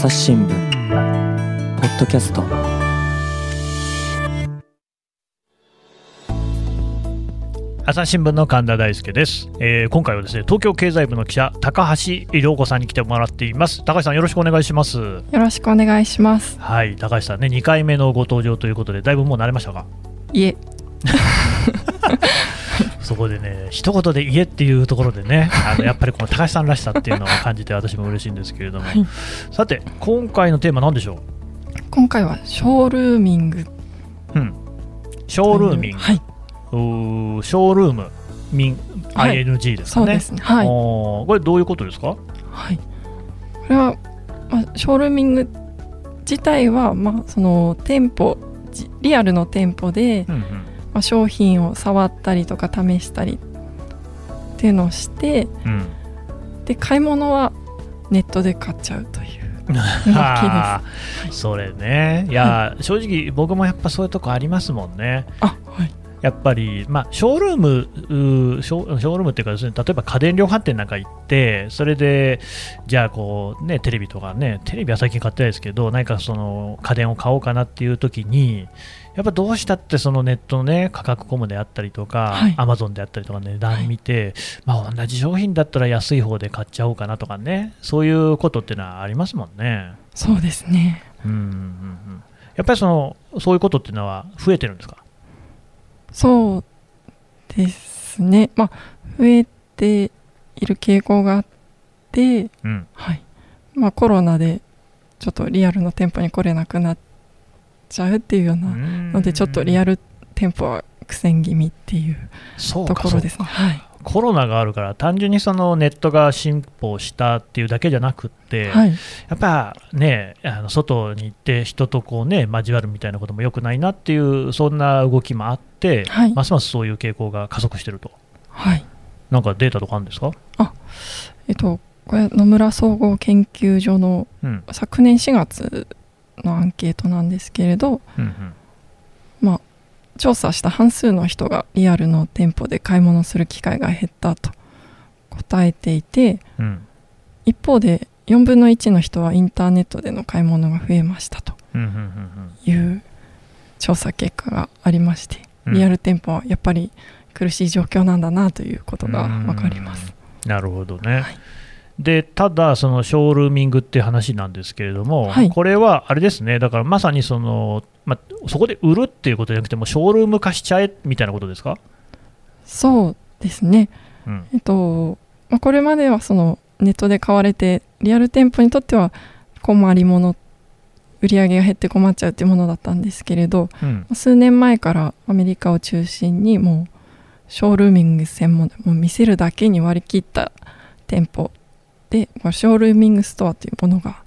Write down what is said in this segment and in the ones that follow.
朝日新聞ポッドキャスト。朝日新聞の神田大輔です、えー今回はですね東京経済部の記者高橋涼子さんに来てもらっています。高橋さんよろしくお願いします。よろしくお願いします。はい高橋さんね2回目のご登場ということでだいぶもう慣れましたか？いえ、そこでね一言で家っていうところでねあの やっぱりこの高橋さんらしさっていうのを感じて私も嬉しいんですけれども、はい。さて今回のテーマ何でしょ今回はショールーミング。う、うん、ショールーミング、はい、ショールーム。ミン、はい。ING ですかね。そうですね。はい、これどういうことですか？はい。これは、まあ、ショールーミング自体は、まあ、その店舗、じリアルの店舗で、うんうんまあ、商品を触ったりとか試したりっていうのをして、うんで買い物はネットで買っちゃうという。それね、いや、正直、僕もやっぱそういうとこありますもんね。あ、はい、やっぱり、まあ、ショールーム、うーショーショールームっていうかですね、例えば家電量販店なんか行って、それで、じゃあこう、ね、テレビとかね、テレビは最近買ってないですけど、何かその家電を買おうかなっていう時に、やっぱどうしたってそのネットの、ね、価格コムであったりとか、はいアマゾンであったりとか値段見て、まあ、同じ商品だったら安い方で買っちゃおうかなとかね、そういうことっていうのはありますもんね。そうですね。うんうんやっぱりそのそういうことっていうのは増えてるんですか？そうですね。まあ、増えている傾向があって、うんはい。まあ、コロナでちょっとリアルの店舗に来れなくなっちゃうっていうようなので、ちょっとリアルル店舗は苦戦気味っていうところですね。はい。コロナがあるから単純にそのネットが進歩したっていうだけじゃなくって、はい。やっぱねあの外に行って人とこうね交わるみたいなことも良くないなっていうそんな動きもあって、はいますますそういう傾向が加速してるとはい。なんかデータとかあるんですか、えっと、これ野村総合研究所のうん昨年4月のアンケートなんですけれど、うん調査した半数の人がリアルの店舗で買い物する機会が減ったと答えていてうん。うん一方で4分の1の人はインターネットでの買い物が増えましたとうんうんうんいう調査結果がありましてうん。リアル店舗はやっぱり苦しい状況なんだなということが分かります。なるほどね。はいでただ、そのショールーミングっていう話なんですけれども、はい。これはあれですね、だからまさにその、ま、そこで売るっていうことじゃなくて、もうショールーム化しちゃえみたいなことですか、そうですね、うん。えっとまあ、これまではそのネットで買われてリアル店舗にとっては困りもの売り上げが減って困っちゃうっていうものだったんですけれどうん。数年前からアメリカを中心にもうショールーミング専門でもう見せるだけに割り切った店舗でまあショールーミングストアというものが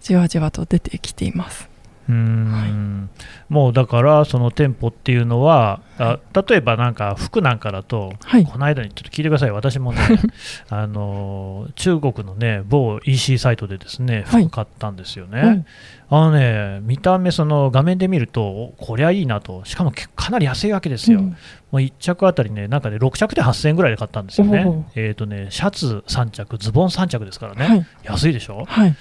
じわじわと出てきています。うーんもうだから、その店舗っていうのは、あ例えばなんか服なんかだと、はい、この間にちょっと聞いてください、私もね、あの中国のね、某 EC サイトでですね、はい。服買ったんですよね。うんあのね、見た目、その画面で見ると、おこりゃいいなと、しかもけかなり安いわけですよ。うん。もう1着あたりね、なんかね、6着で8000円ぐらいで買ったんですよね。えっ、とね、シャツ3着、ズボン3着ですからね、はい。安いでしょ？はい。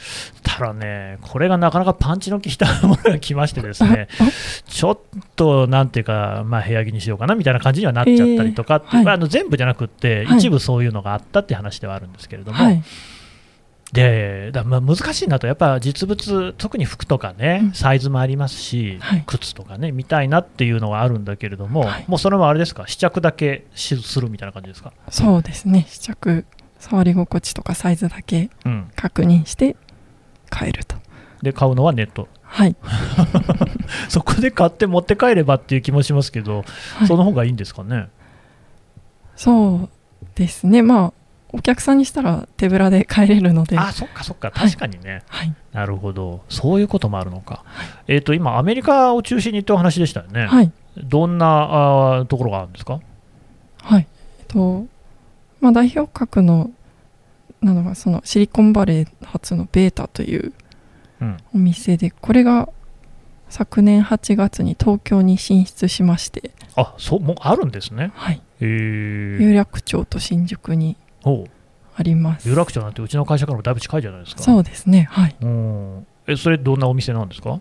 ただね、これがなかなかパンチの効いたものが来ましてですね、ちょっとなんていうか、まあ、部屋着にしようかなみたいな感じにはなっちゃったりとかって、えーはい。まあ、あの全部じゃなくって、はい。一部そういうのがあったって話ではあるんですけれども、はい。でだまあ難しいなと、やっぱ実物、特に服とかね、うん。サイズもありますし、はい。靴とかね、見たいなっていうのはあるんだけれども、はい。もうそれもあれですか、試着だけしするみたいな感じですか？そうですね。試着触り心地とかサイズだけうん、確認して買えると。で、買うのはネット。はい、そこで買って持って帰ればっていう気もしますけど、はい。その方がいいんですかね？そうですね。まあお客さんにしたら手ぶらで帰れるので。あ、そっかそっか、確かにね。はい、なるほど、そういうこともあるのか。えっ、と、今、アメリカを中心にってお話でしたよね。はい。どんなあーところがあるんですか？はい。えっとまあ代表格のなのがそのシリコンバレー発のベータといううん。お店でこれが昨年8月に東京に進出しまして、あ、そう、もうあるんですね。はい、有楽町と新宿にあります。有楽町なんてうちの会社からもだいぶ近いじゃないですか。そうですね。はい。うん。えそれどんなお店なんですか？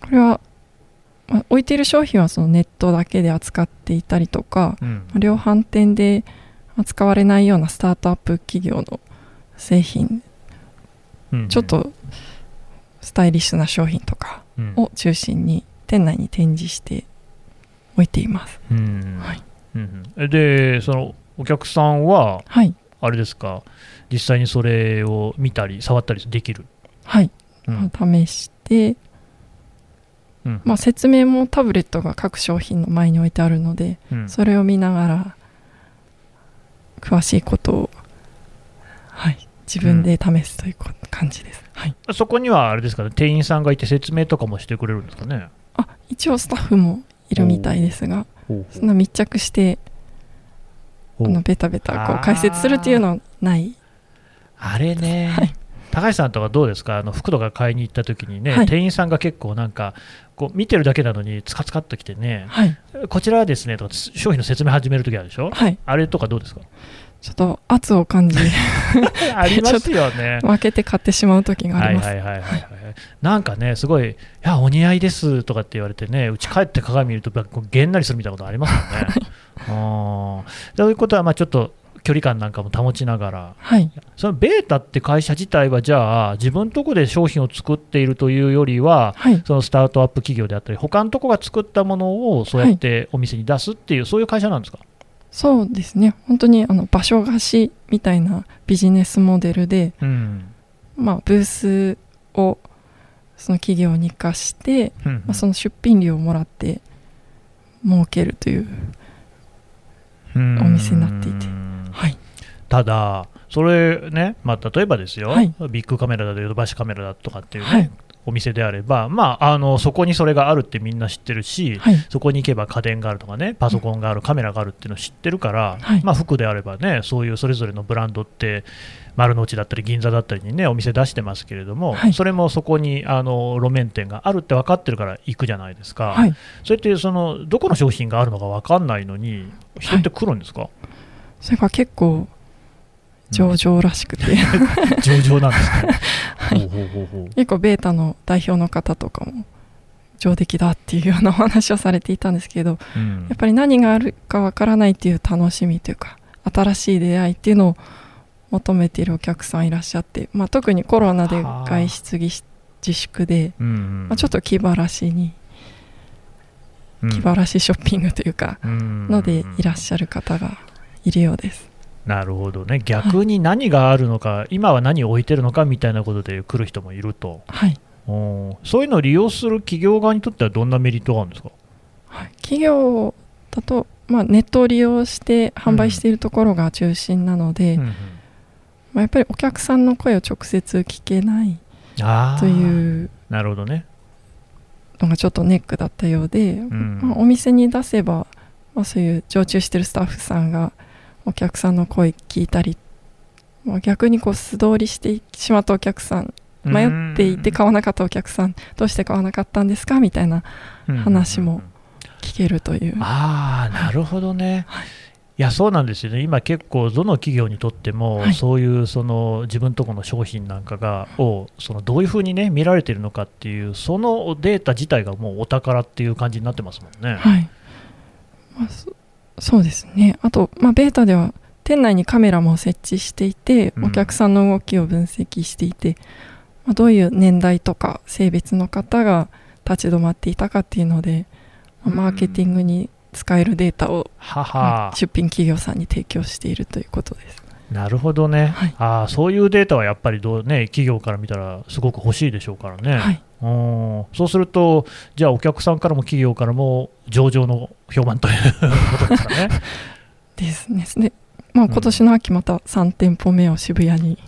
これは、まあ置いている商品はそのネットだけで扱っていたりとかうん。量販店で扱われないようなスタートアップ企業の製品うん。ちょっとスタイリッシュな商品とかうん。を中心に店内に展示して置いています。でそのお客さんははい。あれですか？実際にそれを見たり触ったりできる、はい、うん。試して、うん。まあ、説明もタブレットが各商品の前に置いてあるのでうん。それを見ながら詳しいことを、はい、自分で試すというこ感じです、はい、そこにはあれですかね店員さんがいて説明とかもしてくれるんですかね。あ一応スタッフもいるみたいですがそんな密着してあのベタベタこう解説するっていうのはない。あれね、はい。高橋さんとかどうですか？あの服とか買いに行った時にね、はい。店員さんが結構なんかこう見てるだけなのにつかつかっときてねはい。こちらはですねとか商品の説明始めるときあるでしょ？はい。あれとかどうですか？ちょっと圧を感じ ありますよね。負けて買ってしまう時があはいります、はいはいはいはいなんかねすごい「いやお似合いです」とかって言われてねうち帰って鏡見るとこうげんなりするみたいなことありますよね。そういうことはまあちょっと距離感なんかも保ちながら。はい。そのベータって会社自体はじゃあ自分のとこで商品を作っているというよりははい。そのスタートアップ企業であったり他のとこが作ったものをそうやってお店に出すっていう、そういう会社なんですか？そうですね。本当にあの場所貸しみたいなビジネスモデルで、うん、まあ、ブースをその企業に貸して、うんまあ、その出品料をもらって儲けるといううんお店になっていて。はい。ただそれね、まあ、例えばですよ、はい。ビッグカメラだとヨドバシカメラだとかっていうね、はいお店であれば、まあ、あのそこにそれがあるってみんな知ってるし、はい。そこに行けば家電があるとかね、パソコンがある、カメラがあるっていうのを知ってるから、はい。まあ、服であればね、そういうそれぞれのブランドって、丸の内だったり銀座だったりにね、お店出してますけれども、はい。それもそこにあの路面店があるって分かってるから行くじゃないですか、はい。それってそのどこの商品があるのか分かんないのに、人って来るんですか、それが結構上々らしくて、上々なんですね。はい。結構ベータの代表の方とかも上出来だっていうようなお話をされていたんですけどうん。やっぱり何があるかわからないっていう楽しみというか新しい出会いっていうのを求めているお客さんいらっしゃって、まあ、特にコロナではあ外出自粛で、うんうん。まあ、ちょっと気晴らしにうん。気晴らしショッピングというか、うん。のでいらっしゃる方がいるようです。なるほどね、逆に何があるのか、今は何を置いてるのかみたいなことで来る人もいると、はい、おー。そういうのを利用する企業側にとってはどんなメリットがあるんですか、はい。企業だと、まあ、ネットを利用して販売しているところが中心なので、うんうん。まあ、やっぱりお客さんの声を直接聞けないというなるほどね、のがちょっとネックだったようで、ん。まあ、お店に出せば、まあ、そういう常駐してるスタッフさんがお客さんの声聞いたり、まあ、逆にこう素通りしてしまったお客さん迷っていて買わなかったお客さんどうして買わなかったんですかみたいな話も聞けるという、ああ、なるほどね。はい。いやそうなんですよね、今、結構、どの企業にとっても、はい。そういうその自分とこの商品なんかがをそのどういうふうに、ね、見られているのかっていう、そのデータ自体がもうお宝っていう感じになってますもんね。はい、まあ、そそうですね。あと、まあ、ベータでは店内にカメラも設置していて、うん。お客さんの動きを分析していて、まあ、どういう年代とか性別の方が立ち止まっていたかっていうので、まあマーケティングに使えるデータを、出品企業さんに提供しているということです。なるほどね、はい。あーそういうデータはやっぱりどう、ね、企業から見たらすごく欲しいでしょうからね、はい、うんそうすると、じゃあお客さんからも企業からも上々の評判ということですかね。ですね。でまあ、今年の秋また3店舗目を渋谷に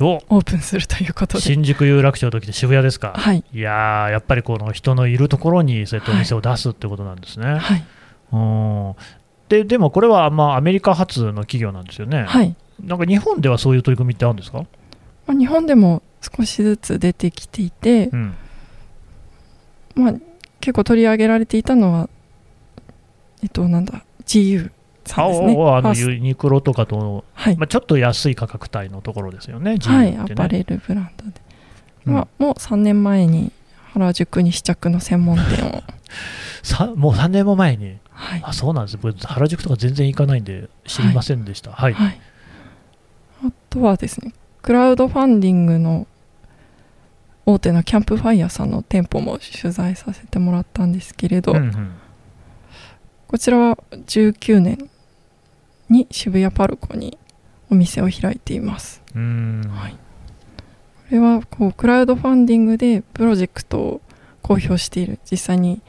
お。オープンするということで、新宿有楽町ときて渋谷ですか、はい、いやーやっぱりこの人のいるところにそうやってお店を出すってことなんですね。はい、うん。ででもこれはまあアメリカ発の企業なんですよね、はい。なんか日本ではそういう取り組みってあるんですか、まあ、日本でも少しずつ出てきていて、うんまあ、結構取り上げられていたのは、えっと、なんだ GU さんですね。ああのユニクロとかと、はい、まあ、ちょっと安い価格帯のところですよね、はい、GU ってね。アパレルブランドで、うん。まあ、もう3年前に原宿に試着の専門店を、さもう3年も前に、はい、あそうなんです、僕、原宿とか全然行かないんで、知りませんでした。はい、はい、あとはですねクラウドファンディングの大手のキャンプファイヤーさんの店舗も取材させてもらったんですけれど、うんうん。こちらは19年に渋谷パルコにお店を開いています。はい。これはこうクラウドファンディングでプロジェクトを公表している実際に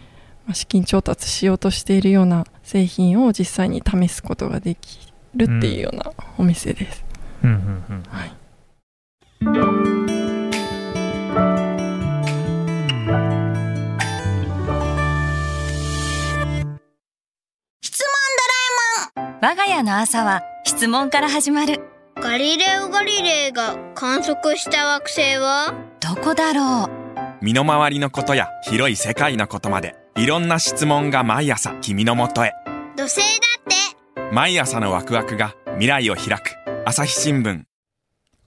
まあ資金調達しようとしているような製品を実際に試すことができるっていうようなお店です、うん。うん。うん。はい我が家の朝は質問から始まる。問ガリレオ・ガリレイが観測した惑星は？どこだろう？身の回りのことや広い世界のことまでいろんな質問が毎朝君のもとへ。土星だって。毎朝のワクワクが未来を開く。朝日新聞。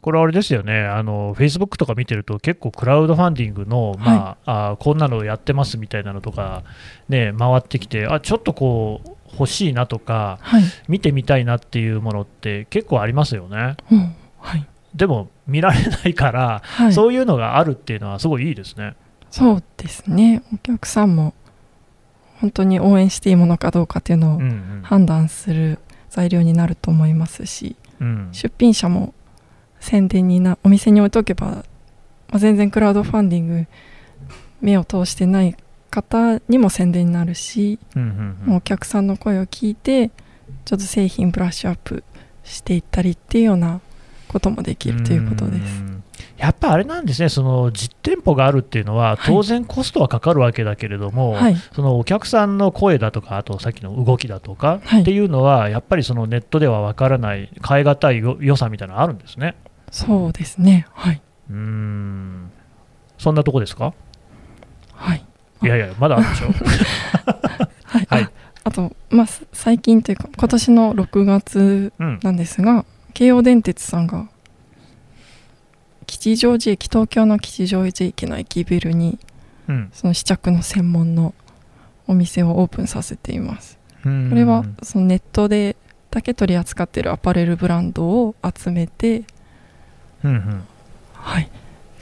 これあれですよね、あの、Facebook とか見てると結構クラウドファンディングの、まあ、あこんなのやってますみたいなのとか、ね、回ってきて、あ、ちょっとこう、欲しいなとか、はい、見てみたいなっていうものって結構ありますよね。うん。はい。でも、見られないから、はい、そういうのがあるっていうのはすごいいいですね。そうですね。お客さんも本当に応援していいものかどうかっていうのをうんうん。判断する材料になると思いますし、うん。出品者も宣伝になお店に置いとけば、まあ、全然クラウドファンディング目を通してない方にも宣伝になるし、うんうんお客さんの声を聞いてちょっと製品ブラッシュアップしていったりっていうようなこともできるということです。うんやっぱあれなんですね、その実店舗があるっていうのは、はい当然コストはかかるわけだけれども、はい、そのお客さんの声だとか、あとさっきの動きだとかはいっていうのは、やっぱりそのネットではわからない、変え難いよ良さみたいなのあるんですね。そうですね。はい。うーん、そんなとこですか？はい。いやいや、まだあるでしょ。はい。はいああと、まあ、す最近というか、今年の6月うん、なんですが、京王電鉄さんが、吉祥寺駅、東京の吉祥寺駅の駅ビルに、うん、その試着の専門のお店をオープンさせています。うんこれはそのネットでだけ取り扱っているアパレルブランドを集めて、うんうんはい。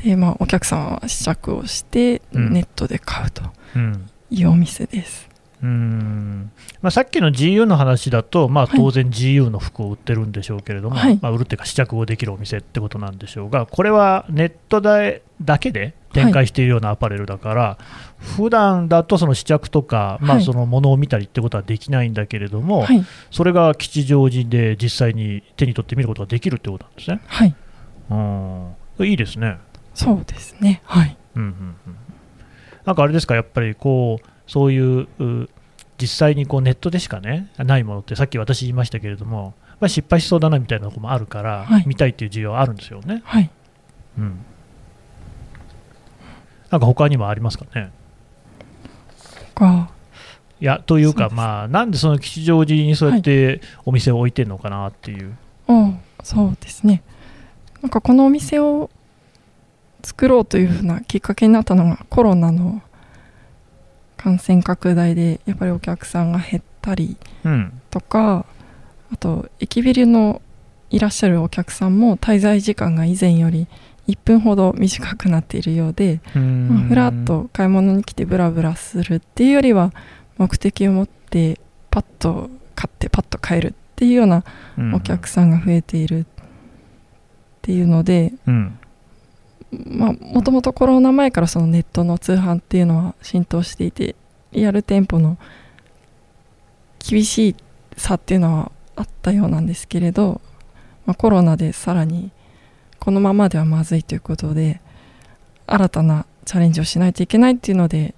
で、まあ、お客さんは試着をして、うんネットで買うとうんいうお店です。うーんまあ、さっきの GU の話だと、まあ、はい当然 GU の服を売ってるんでしょうけれども、はいまあ、売るっていうか試着をできるお店ってことなんでしょうがこれはネットでだけで展開しているようなアパレルだから、普段だとその試着とか、まあ、はいそのものを見たりってことはできないんだけれども、はい。それが吉祥寺で実際に手に取ってみることができるってことなんですね。はい。うんいいですね。そうですね。はい。うんうんうん、なんかあれですか、やっぱりこうそういうう実際にこうネットでしかねないものってさっき私言いましたけれども、まあ、失敗しそうだなみたいなところもあるから、はい見たいっていう需要はあるんですよね。はい。うん、なんか他にもありますかね？が、いやというか、まあ、なんでその吉祥寺にそうやってお店を置いてるのかなっていう。おそうですね。なんかこのお店を作ろうというふうなきっかけになったのがコロナの感染拡大でやっぱりお客さんが減ったりうん。とかあと駅ビルのいらっしゃるお客さんも滞在時間が以前より1分ほど短くなっているようで、まあ、ふらっと買い物に来てブラブラするっていうよりは目的を持ってパッと買ってパッと帰るっていうようなお客さんが増えているっていうので、うん。まあ、もともとコロナ前からそのネットの通販っていうのは浸透していてリアル店舗の厳しいさっていうのはあったようなんですけれど、まあ、コロナでさらにこのままではまずいということで新たなチャレンジをしないといけないっていうので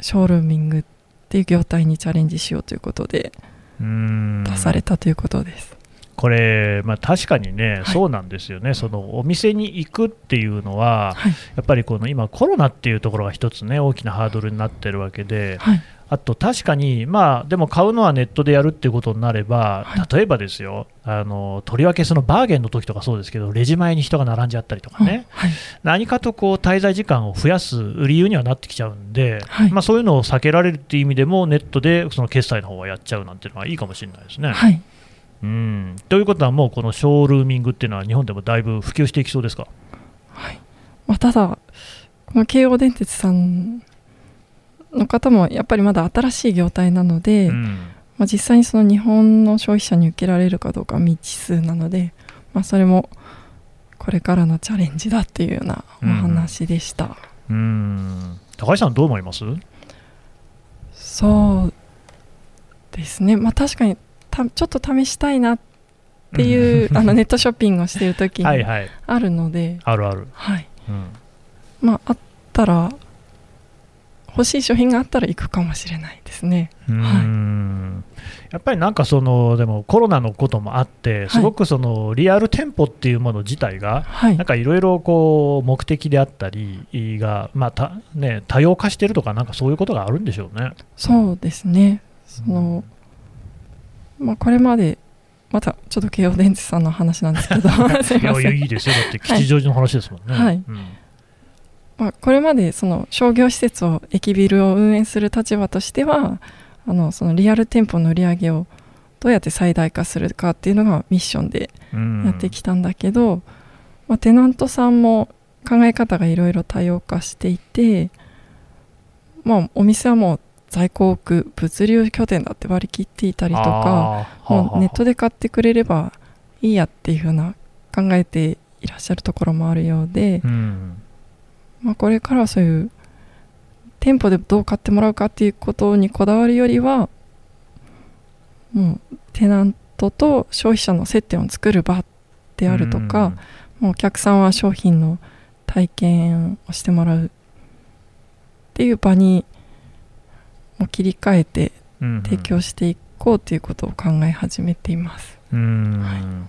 ショールーミングっていう業態にチャレンジしようということでうん出されたということです。これ、まあ、確かにね、はい。そうなんですよね、そのお店に行くっていうのは、はい、やっぱりこの今、コロナっていうところが一つね、大きなハードルになってるわけで、はい、あと確かに、まあ、でも買うのはネットでやるっていうことになれば、はい。例えばですよ、あのとりわけそのバーゲンの時とかそうですけど、レジ前に人が並んじゃったりとかね、はい。何かとこう滞在時間を増やす理由にはなってきちゃうんで、はい。まあ、そういうのを避けられるっていう意味でも、ネットでその決済の方はやっちゃうなんていうのはいいかもしれないですね。はいうん。ということは、もうこのショールーミングっていうのは、日本でもだいぶ普及していきそうですか？はい。まあ、ただこの京王電鉄さんの方もやっぱりまだ新しい業態なので、うん。まあ、実際にその日本の消費者に受けられるかどうかは未知数なので、まあ、それもこれからのチャレンジだっていうようなお話でした、うん。高橋さん、どう思います？そうですね。まあ確かにたちょっと試したいなっていうあのネットショッピングをしている時にはいはい、あるので、あるある。はい。うん。まああったら欲しい商品があったら行くかもしれないですね。うーんやっぱりなんかそのでもコロナのこともあって、すごくそのリアル店舗っていうもの自体が、はい。なんかいろいろこう目的であったりが、まあたね、多様化してるとか、なんかそういうことがあるんでしょうね。そうですね。その、まあ、これまでまたちょっと京王電鉄さんの話なんですけど。すいいやいやませんいいですよ、だって吉祥寺の話ですもんね。はい。うん。まあ、これまでその商業施設を駅ビルを運営する立場としてはあのそのリアル店舗の売り上げをどうやって最大化するかっていうのがミッションでうん。やってきたんだけど、まあ、テナントさんも考え方がいろいろ多様化していて、まあ、お店はもう在庫を置く物流拠点だって割り切っていたりとかもうネットで買ってくれればいいやっていうふうな考えていらっしゃるところもあるようで、うん。まあ、これからはそういう店舗でどう買ってもらうかっていうことにこだわるよりはもうテナントと消費者の接点を作る場であるとか、もうお客さんは商品の体験をしてもらうっていう場にもう切り替えて提供していこうということを考え始めています。うん。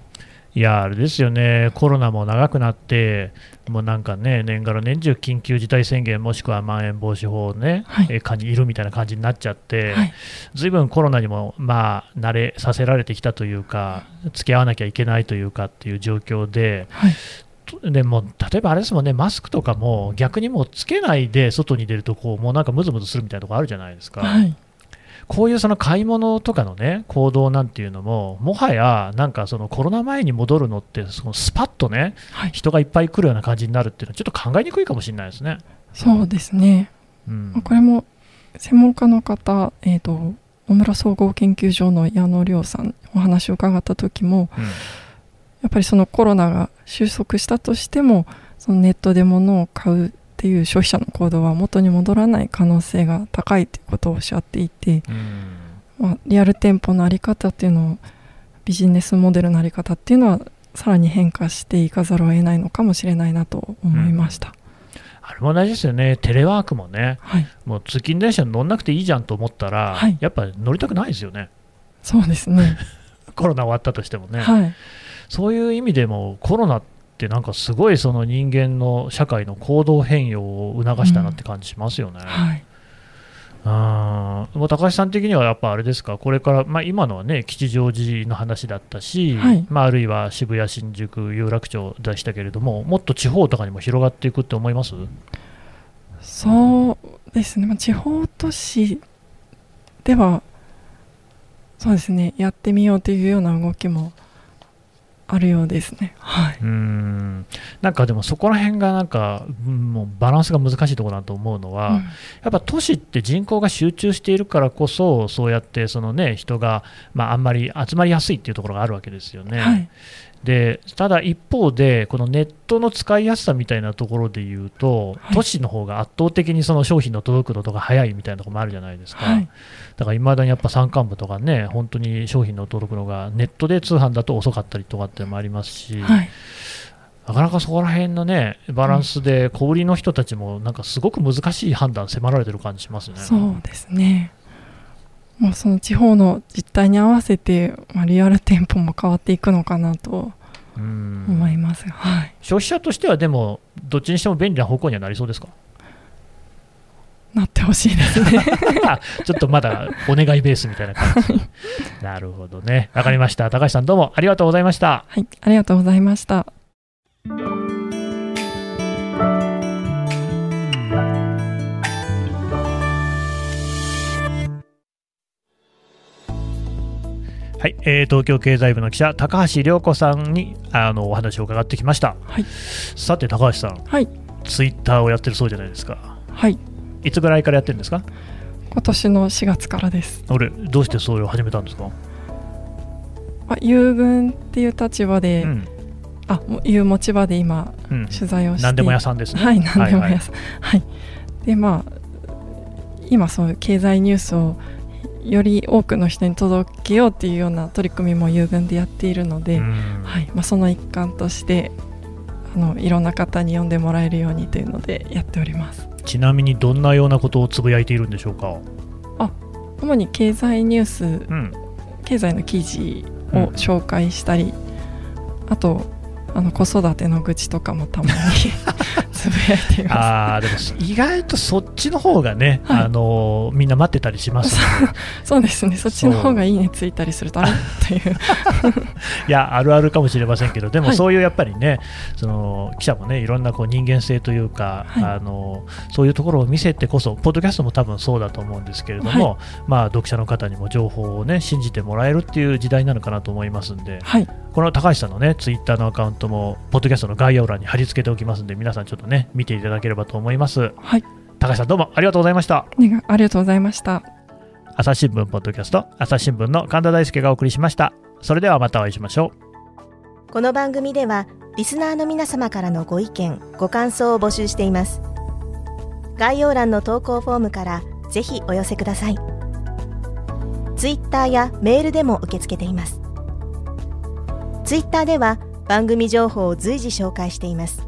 いや、あれですよね、コロナも長くなって、もうなんかね、年がら年中緊急事態宣言、もしくはまん延防止法ね、はい。え下にいるみたいな感じになっちゃって、はい、ずいぶんコロナにも、まあ、慣れさせられてきたというか、付き合わなきゃいけないというかっていう状況で、はい。とでも例えばあれですもんね、マスクとかも逆にもうつけないで外に出るとこう、もうなんかムズムズするみたいなとこあるじゃないですか。はい、こういうその買い物とかのね行動なんていうのももはやなんかそのコロナ前に戻るのってそのスパッとねはい、人がいっぱい来るような感じになるっていうのはちょっと考えにくいかもしれないですね。そうですね。うんまあこれも専門家の方、えー、と野村総合研究所の矢野亮さんにお話を伺った時もうんやっぱりそのコロナが収束したとしてもそのネットで物を買うっていう消費者の行動は元に戻らない可能性が高いということをおっしゃっていて、うん。まあ、リアル店舗の在り方っていうのをビジネスモデルの在り方っていうのはさらに変化していかざるを得ないのかもしれないなと思いました。あれも大事ですよね、テレワークもね、はい、もう通勤電車に乗んなくていいじゃんと思ったら、はい。やっぱ乗りたくないですよね、そうですね。コロナ終わったとしてもね、はい、そういう意味でもコロナってなんかすごいその人間の社会の行動変容を促したなって感じしますよね。はい、うん。もう高橋さん的にはやっぱあれですか、これから、まあ、今のはね、吉祥寺の話だったし、はい。まあ、あるいは渋谷、新宿、有楽町でしたけれども、もっと地方とかにも広がっていくって思います？そうですね、まあ、地方都市ではそうですねやってみようというような動きもあるようですね。はい、うん。なんかでもそこら辺がなんか、うんもうバランスが難しいところだと思うのは、うん。やっぱ都市って人口が集中しているからこそ、そうやってその、ね、人が、まあ、あんまり集まりやすいっていうところがあるわけですよね。はいでただ一方で、このネットの使いやすさみたいなところで言うと、はい。都市の方が圧倒的にその商品の届くのとか早いみたいなところもあるじゃないですか、はい。だからいまだにやっぱ山間部とかね、本当に商品の届くのがネットで通販だと遅かったりとかってもありますし、はい。なかなかそこら辺のね、バランスで小売りの人たちも、なんかすごく難しい判断迫られてる感じしますね。そうですねもうその地方の実態に合わせて、まあ、リアル店舗も変わっていくのかなとうん思います、はい消費者としてはでも、どっちにしても便利な方向にはなりそうですか？なってほしいですね。あちょっとまだお願いベースみたいな感じ。なるほどね。わかりました。高橋さんどうもありがとうございました。はい、ありがとうございました。はい、えー東京経済部の記者高橋涼子さんにあのお話を伺ってきました。はい。さて高橋さん、はい、ツイッターをやってるそうじゃないですか。はい、いつぐらいからやってるんですか？今年の4月からです。俺、どうしてそれを始めたんですか、あ、友軍っていう立場で、うん。あ、いう持ち場で今うん、取材をして、何でも屋さんですね。はい、何でもはい屋さん。はい、で、まあ、今そういう経済ニュースをより多くの人に届けようっていうような取り組みも友軍でやっているので、うんはい、まあ、その一環として。あのいろんな方に読んでもらえるようにというのでやっております。ちなみにどんなようなことをつぶやいているんでしょうか？主に経済ニュースうん、経済の記事を紹介したり、あとあの子育ての愚痴とかもたまに つぶやいています。あーでも意外とそっちの方がね、はい。あのみんな待ってたりしますので そうですね、そっちの方がいいねついたりするとあれという。いや、あるあるかもしれませんけど、でもはい。そういうやっぱりね、その記者もね、いろんなこう人間性というか、はい。あの、そういうところを見せてこそ、ポッドキャストも多分そうだと思うんですけれども、まあ、読者の方にも情報をね、信じてもらえるっていう時代なのかなと思いますんで、はい、この高橋さんのね、ツイッターのアカウントも、ポッドキャストの概要欄に貼り付けておきますんで、皆さんちょっとね、見ていただければと思います。はい、高橋さんどうもありがとうございました。ねありがとうございました。朝日新聞ポッドキャスト、朝日新聞の神田大輔がお送りしました。それではまたお会いしましょう。この番組ではリスナーの皆様からのご意見ご感想を募集しています概要欄の投稿フォームからぜひお寄せくださいツイッターやメールでも受け付けていますツイッターでは番組情報を随時紹介しています